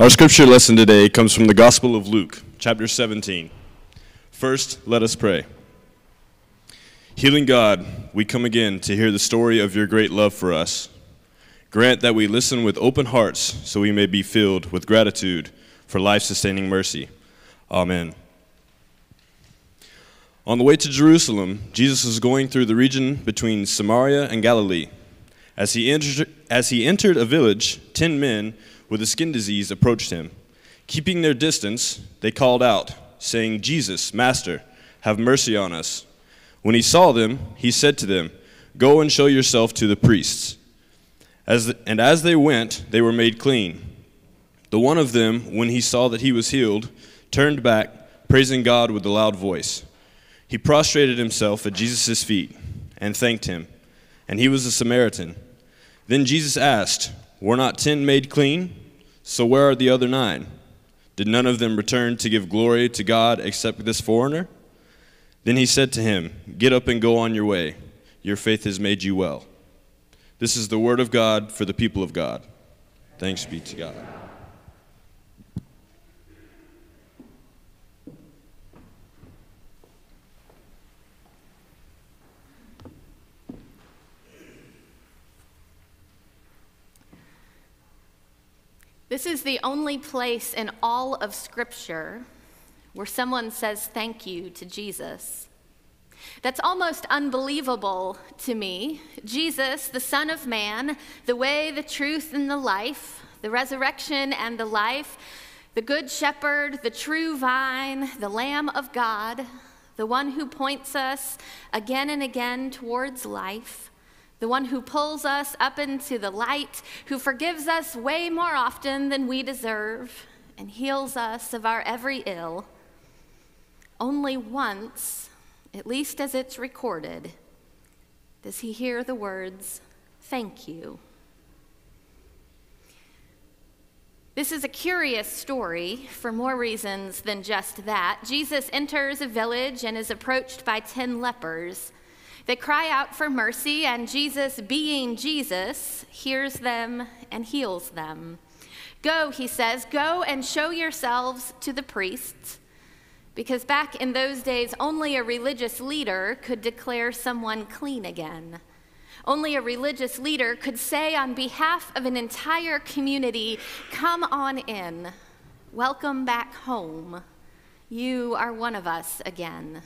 Our scripture lesson today comes from the Gospel of Luke, chapter 17. First, let us pray. Healing God, we come again to hear the story of your great love for us. Grant that we listen with open hearts so we may be filled with gratitude for life sustaining mercy. Amen. On the way to Jerusalem, Jesus was going through the region between Samaria and Galilee. As he entered, as he entered a village, ten men with a skin disease approached him. Keeping their distance, they called out, saying, Jesus, Master, have mercy on us. When he saw them, he said to them, Go and show yourself to the priests. As the, and as they went, they were made clean. The one of them, when he saw that he was healed, turned back, praising God with a loud voice. He prostrated himself at Jesus' feet and thanked him. And he was a Samaritan. Then Jesus asked, Were not ten made clean? So where are the other nine? Did none of them return to give glory to God except this foreigner? Then he said to him, Get up and go on your way. Your faith has made you well. This is the word of God for the people of God. Thanks be to God. This is the only place in all of Scripture where someone says thank you to Jesus. That's almost unbelievable to me. Jesus, the Son of Man, the way, the truth, and the life, the resurrection and the life, the Good Shepherd, the true vine, the Lamb of God, the one who points us again and again towards life the one who pulls us up into the light, who forgives us way more often than we deserve, and heals us of our every ill. Only once, at least as it's recorded, does he hear the words, Thank you. This is a curious story for more reasons than just that. Jesus enters a village and is approached by 10 lepers. They cry out for mercy, and Jesus, being Jesus, hears them and heals them. Go, he says, go and show yourselves to the priests. Because back in those days, only a religious leader could declare someone clean again. Only a religious leader could say on behalf of an entire community, Come on in. Welcome back home. You are one of us again.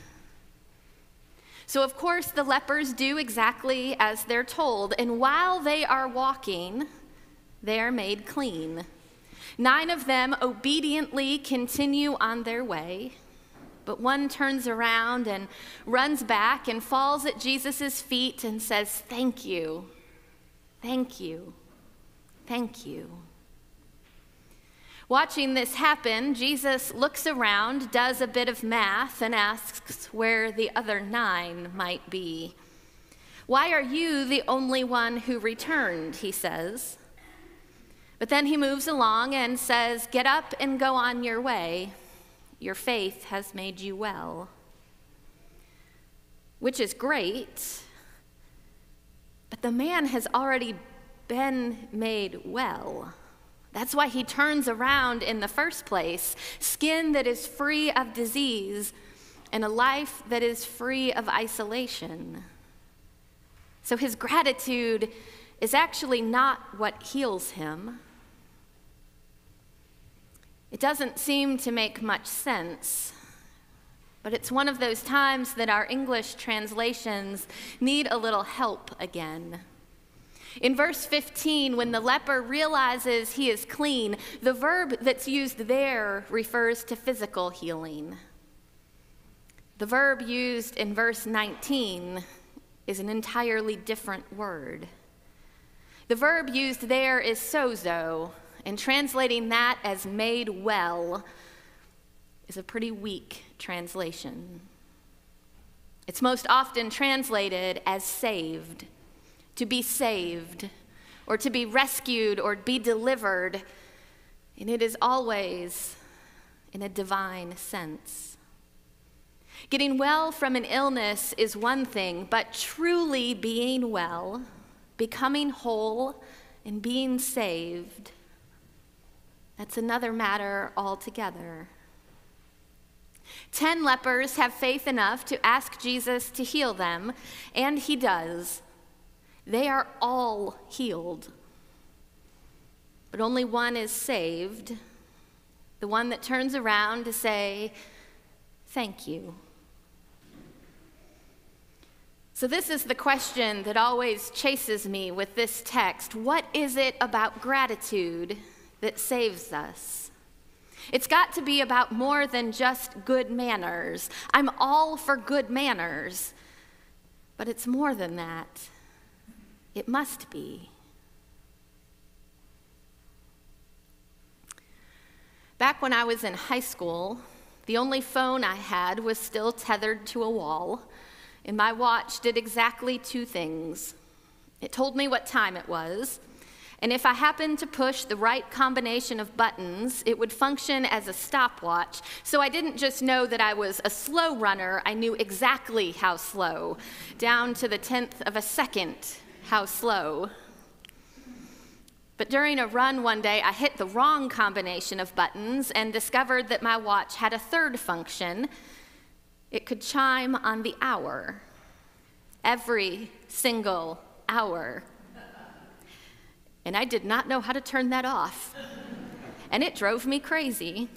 So, of course, the lepers do exactly as they're told, and while they are walking, they are made clean. Nine of them obediently continue on their way, but one turns around and runs back and falls at Jesus' feet and says, Thank you, thank you, thank you. Watching this happen, Jesus looks around, does a bit of math, and asks where the other nine might be. Why are you the only one who returned? He says. But then he moves along and says, Get up and go on your way. Your faith has made you well. Which is great, but the man has already been made well. That's why he turns around in the first place skin that is free of disease and a life that is free of isolation. So his gratitude is actually not what heals him. It doesn't seem to make much sense, but it's one of those times that our English translations need a little help again. In verse 15, when the leper realizes he is clean, the verb that's used there refers to physical healing. The verb used in verse 19 is an entirely different word. The verb used there is sozo, and translating that as made well is a pretty weak translation. It's most often translated as saved to be saved or to be rescued or be delivered, and it is always in a divine sense. Getting well from an illness is one thing, but truly being well, becoming whole, and being saved, That's another matter altogether. Ten lepers have faith enough to ask Jesus to heal them, and he does. They are all healed. But only one is saved the one that turns around to say, Thank you. So, this is the question that always chases me with this text. What is it about gratitude that saves us? It's got to be about more than just good manners. I'm all for good manners, but it's more than that. It must be. Back when I was in high school, the only phone I had was still tethered to a wall, and my watch did exactly two things. It told me what time it was, and if I happened to push the right combination of buttons, it would function as a stopwatch. So I didn't just know that I was a slow runner, I knew exactly how slow, down to the tenth of a second how slow. But during a run one day, I hit the wrong combination of buttons and discovered that my watch had a third function. It could chime on the hour, every single hour. And I did not know how to turn that off. And it drove me crazy.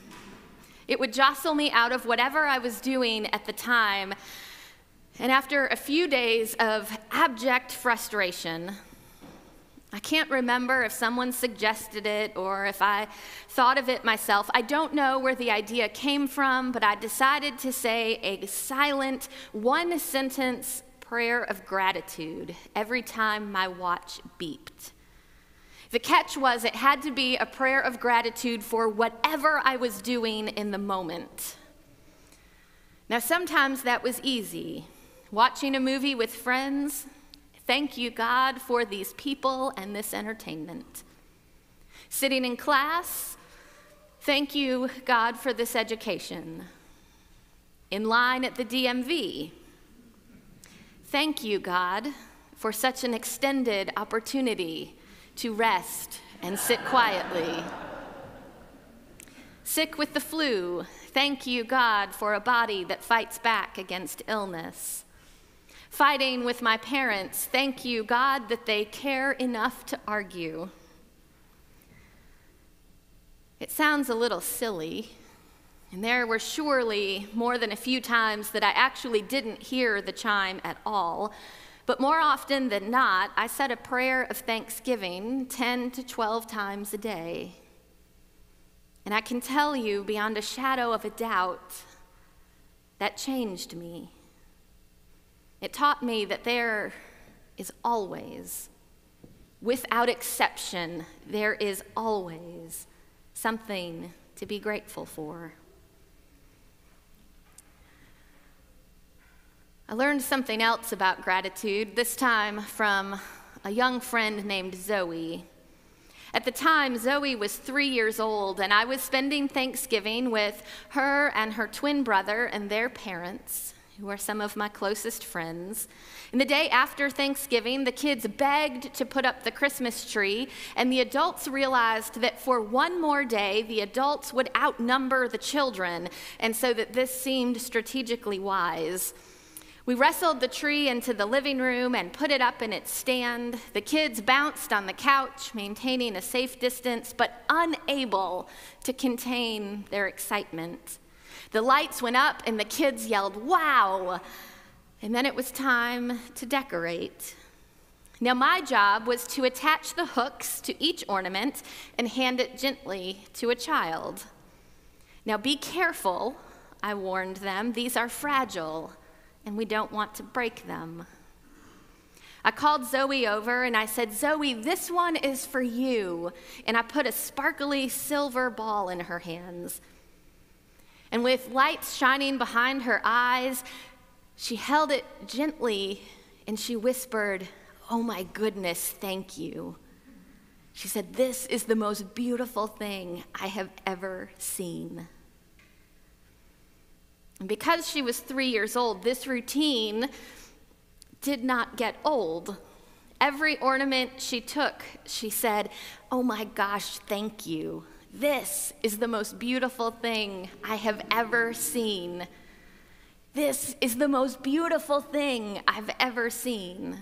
It would jostle me out of whatever I was doing at the time. And after a few days of abject frustration, I can't remember if someone suggested it or if I thought of it myself. I don't know where the idea came from, but I decided to say a silent, one sentence prayer of gratitude every time my watch beeped. The catch was it had to be a prayer of gratitude for whatever I was doing in the moment. Now, sometimes that was easy. Watching a movie with friends, Thank you, God, for these people and this entertainment. Sitting in class, thank you, God, for this education. In line at the DMV, thank you, God, for such an extended opportunity to rest and sit quietly. Sick with the flu, thank you, God, for a body that fights back against illness fighting with my parents. Thank you, God, that they care enough to argue. It sounds a little silly, and there were surely more than a few times that I actually didn't hear the chime at all. But more often than not, I said a prayer of thanksgiving 10 to 12 times a day. And I can tell you beyond a shadow of a doubt, that changed me. It taught me that there is always, without exception, there is always something to be grateful for. I learned something else about gratitude, this time from a young friend named Zoe. At the time, Zoe was three years old, and I was spending Thanksgiving with her and her twin brother and their parents who are some of my closest friends. And the day after Thanksgiving, the kids begged to put up the Christmas tree, and the adults realized that for one more day, the adults would outnumber the children, and so that this seemed strategically wise. We wrestled the tree into the living room and put it up in its stand. The kids bounced on the couch, maintaining a safe distance, but unable to contain their excitement. The lights went up and the kids yelled, Wow! And then it was time to decorate. Now, my job was to attach the hooks to each ornament and hand it gently to a child. Now, be careful, I warned them. These are fragile, and we don't want to break them. I called Zoe over and I said, Zoe, this one is for you. And I put a sparkly silver ball in her hands. And with lights shining behind her eyes, she held it gently and she whispered, Oh my goodness, thank you. She said, This is the most beautiful thing I have ever seen. And because she was three years old, this routine did not get old. Every ornament she took, she said, Oh my gosh, thank you. This is the most beautiful thing I have ever seen. This is the most beautiful thing I've ever seen.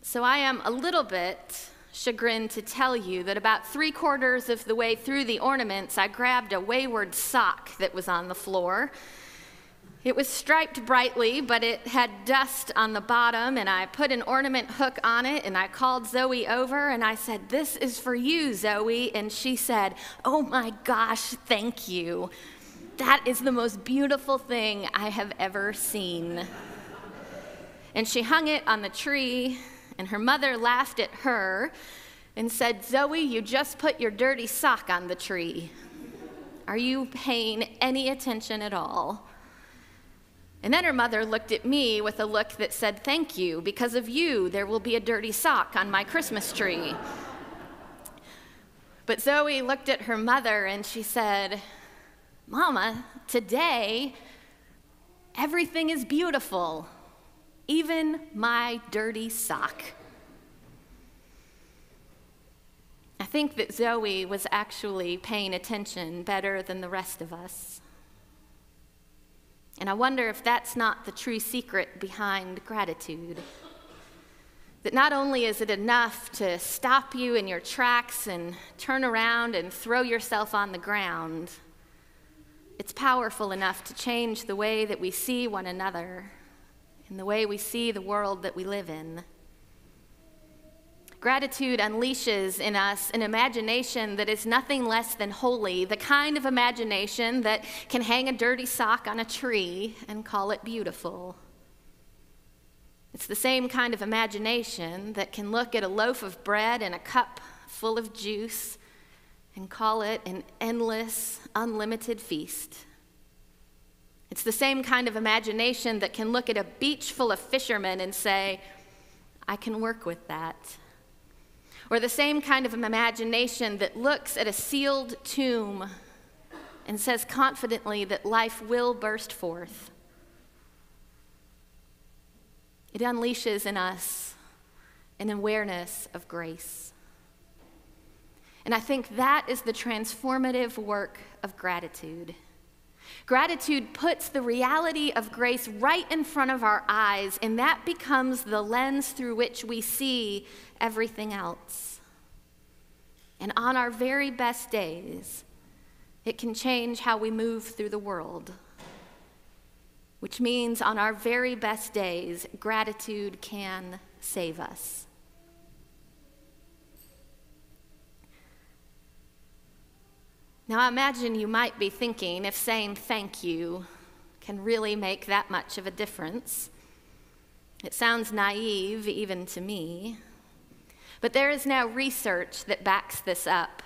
So I am a little bit chagrined to tell you that about three quarters of the way through the ornaments, I grabbed a wayward sock that was on the floor. It was striped brightly, but it had dust on the bottom, and I put an ornament hook on it, and I called Zoe over, and I said, This is for you, Zoe. And she said, Oh my gosh, thank you. That is the most beautiful thing I have ever seen. And she hung it on the tree, and her mother laughed at her and said, Zoe, you just put your dirty sock on the tree. Are you paying any attention at all? And then her mother looked at me with a look that said, Thank you. Because of you, there will be a dirty sock on my Christmas tree. But Zoe looked at her mother and she said, Mama, today, everything is beautiful even my dirty sock. I think that Zoe was actually paying attention better than the rest of us. And I wonder if that's not the true secret behind gratitude. That not only is it enough to stop you in your tracks and turn around and throw yourself on the ground, it's powerful enough to change the way that we see one another and the way we see the world that we live in. Gratitude unleashes in us an imagination that is nothing less than holy, the kind of imagination that can hang a dirty sock on a tree and call it beautiful. It's the same kind of imagination that can look at a loaf of bread and a cup full of juice and call it an endless, unlimited feast. It's the same kind of imagination that can look at a beach full of fishermen and say, I can work with that. Or the same kind of imagination that looks at a sealed tomb and says confidently that life will burst forth. It unleashes in us an awareness of grace. And I think that is the transformative work of gratitude. Gratitude puts the reality of grace right in front of our eyes, and that becomes the lens through which we see everything else. And on our very best days, it can change how we move through the world. Which means on our very best days, gratitude can save us. Now, I imagine you might be thinking if saying thank you can really make that much of a difference. It sounds naive, even to me. But there is now research that backs this up.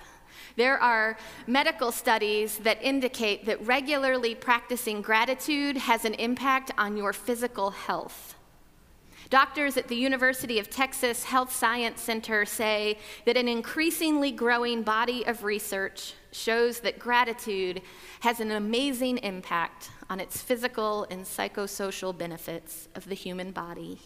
There are medical studies that indicate that regularly practicing gratitude has an impact on your physical health. Doctors at the University of Texas Health Science Center say that an increasingly growing body of research shows that gratitude has an amazing impact on its physical and psychosocial benefits of the human body.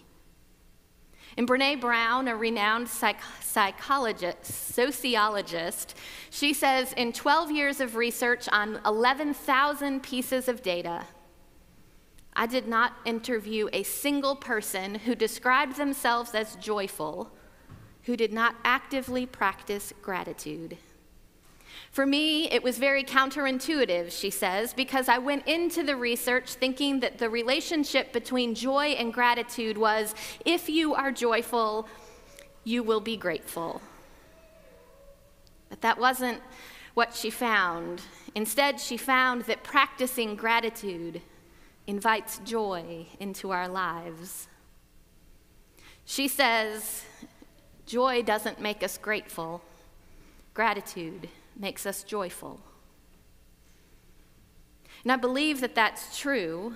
And Brene Brown, a renowned psych- psychologist, sociologist, she says in 12 years of research on 11,000 pieces of data, I did not interview a single person who described themselves as joyful who did not actively practice gratitude. For me, it was very counterintuitive, she says, because I went into the research thinking that the relationship between joy and gratitude was if you are joyful, you will be grateful. But that wasn't what she found. Instead, she found that practicing gratitude invites joy into our lives. She says, Joy doesn't make us grateful, gratitude makes us joyful. And I believe that that's true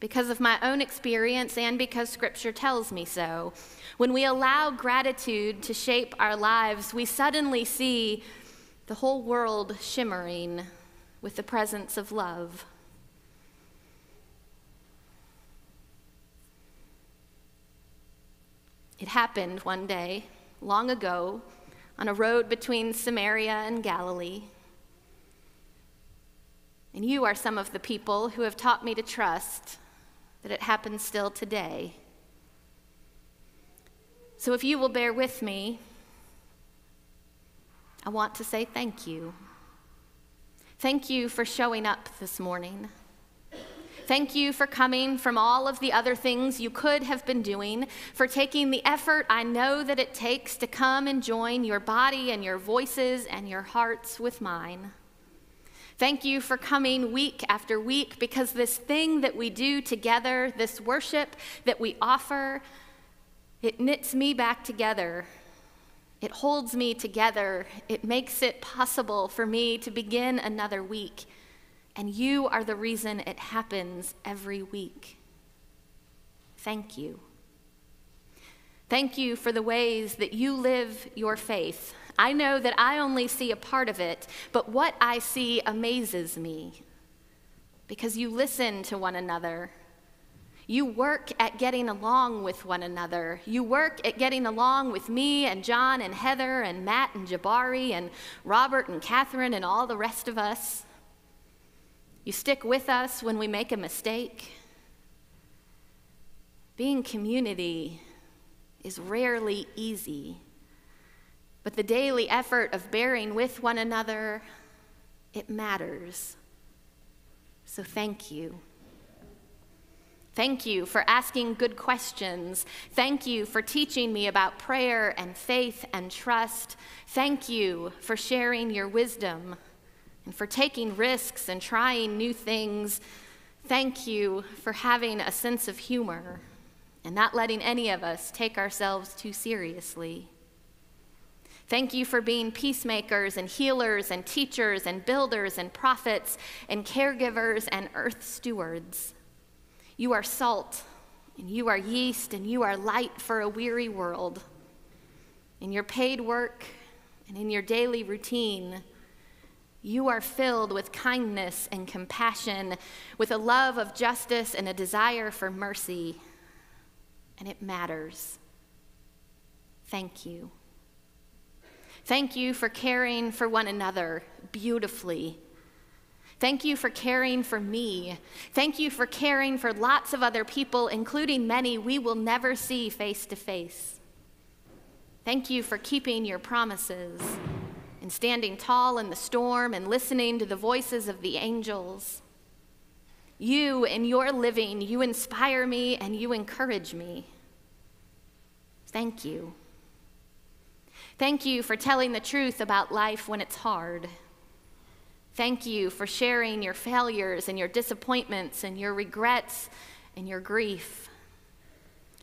because of my own experience and because Scripture tells me so. When we allow gratitude to shape our lives, we suddenly see the whole world shimmering with the presence of love. It happened one day, long ago, on a road between Samaria and Galilee. And you are some of the people who have taught me to trust that it happens still today. So if you will bear with me, I want to say thank you. Thank you for showing up this morning. Thank you for coming from all of the other things you could have been doing, for taking the effort I know that it takes to come and join your body and your voices and your hearts with mine. Thank you for coming week after week because this thing that we do together, this worship that we offer, it knits me back together. It holds me together. It makes it possible for me to begin another week and you are the reason it happens every week. Thank you. Thank you for the ways that you live your faith. I know that I only see a part of it, but what I see amazes me because you listen to one another. You work at getting along with one another. You work at getting along with me and John and Heather and Matt and Jabari and Robert and Catherine and all the rest of us. You stick with us when we make a mistake. Being community is rarely easy, but the daily effort of bearing with one another, it matters. So thank you. Thank you for asking good questions. Thank you for teaching me about prayer and faith and trust. Thank you for sharing your wisdom and for taking risks and trying new things. Thank you for having a sense of humor and not letting any of us take ourselves too seriously. Thank you for being peacemakers and healers and teachers and builders and prophets and caregivers and earth stewards. You are salt and you are yeast and you are light for a weary world. In your paid work and in your daily routine, you are filled with kindness and compassion, with a love of justice and a desire for mercy, and it matters. Thank you. Thank you for caring for one another beautifully. Thank you for caring for me. Thank you for caring for lots of other people, including many we will never see face to face. Thank you for keeping your promises and standing tall in the storm and listening to the voices of the angels. You, in your living, you inspire me and you encourage me. Thank you. Thank you for telling the truth about life when it's hard. Thank you for sharing your failures and your disappointments and your regrets and your grief.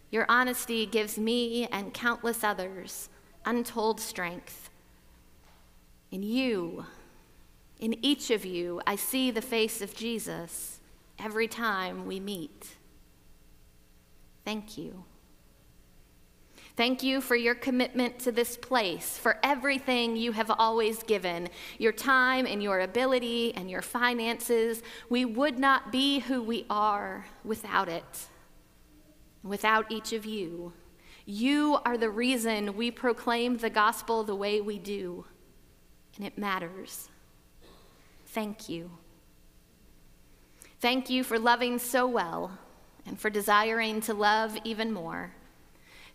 Your honesty gives me and countless others untold strength. In you, in each of you, I see the face of Jesus every time we meet. Thank you. Thank you for your commitment to this place, for everything you have always given, your time and your ability and your finances. We would not be who we are without it, without each of you. You are the reason we proclaim the gospel the way we do and it matters. Thank you. Thank you for loving so well and for desiring to love even more.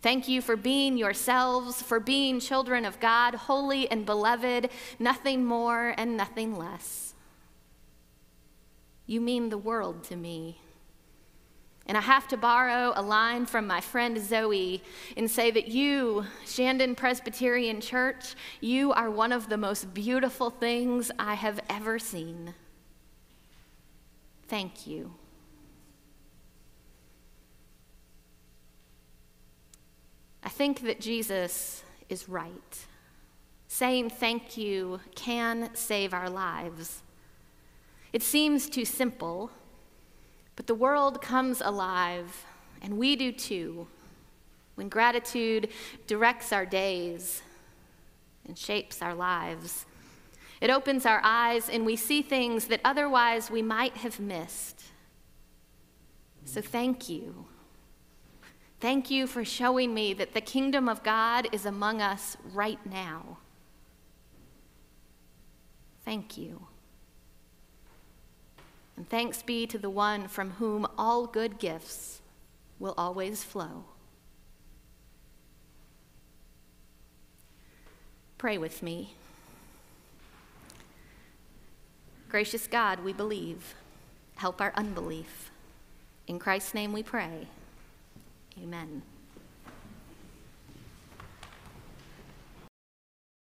Thank you for being yourselves, for being children of God, holy and beloved, nothing more and nothing less. You mean the world to me. And I have to borrow a line from my friend Zoe and say that you, Shandon Presbyterian Church, you are one of the most beautiful things I have ever seen. Thank you. I think that Jesus is right. Saying thank you can save our lives. It seems too simple but the world comes alive, and we do too, when gratitude directs our days and shapes our lives. It opens our eyes, and we see things that otherwise we might have missed. So thank you. Thank you for showing me that the kingdom of God is among us right now. thank you. And thanks be to the one from whom all good gifts will always flow. Pray with me. Gracious God, we believe. Help our unbelief. In Christ's name we pray. Amen.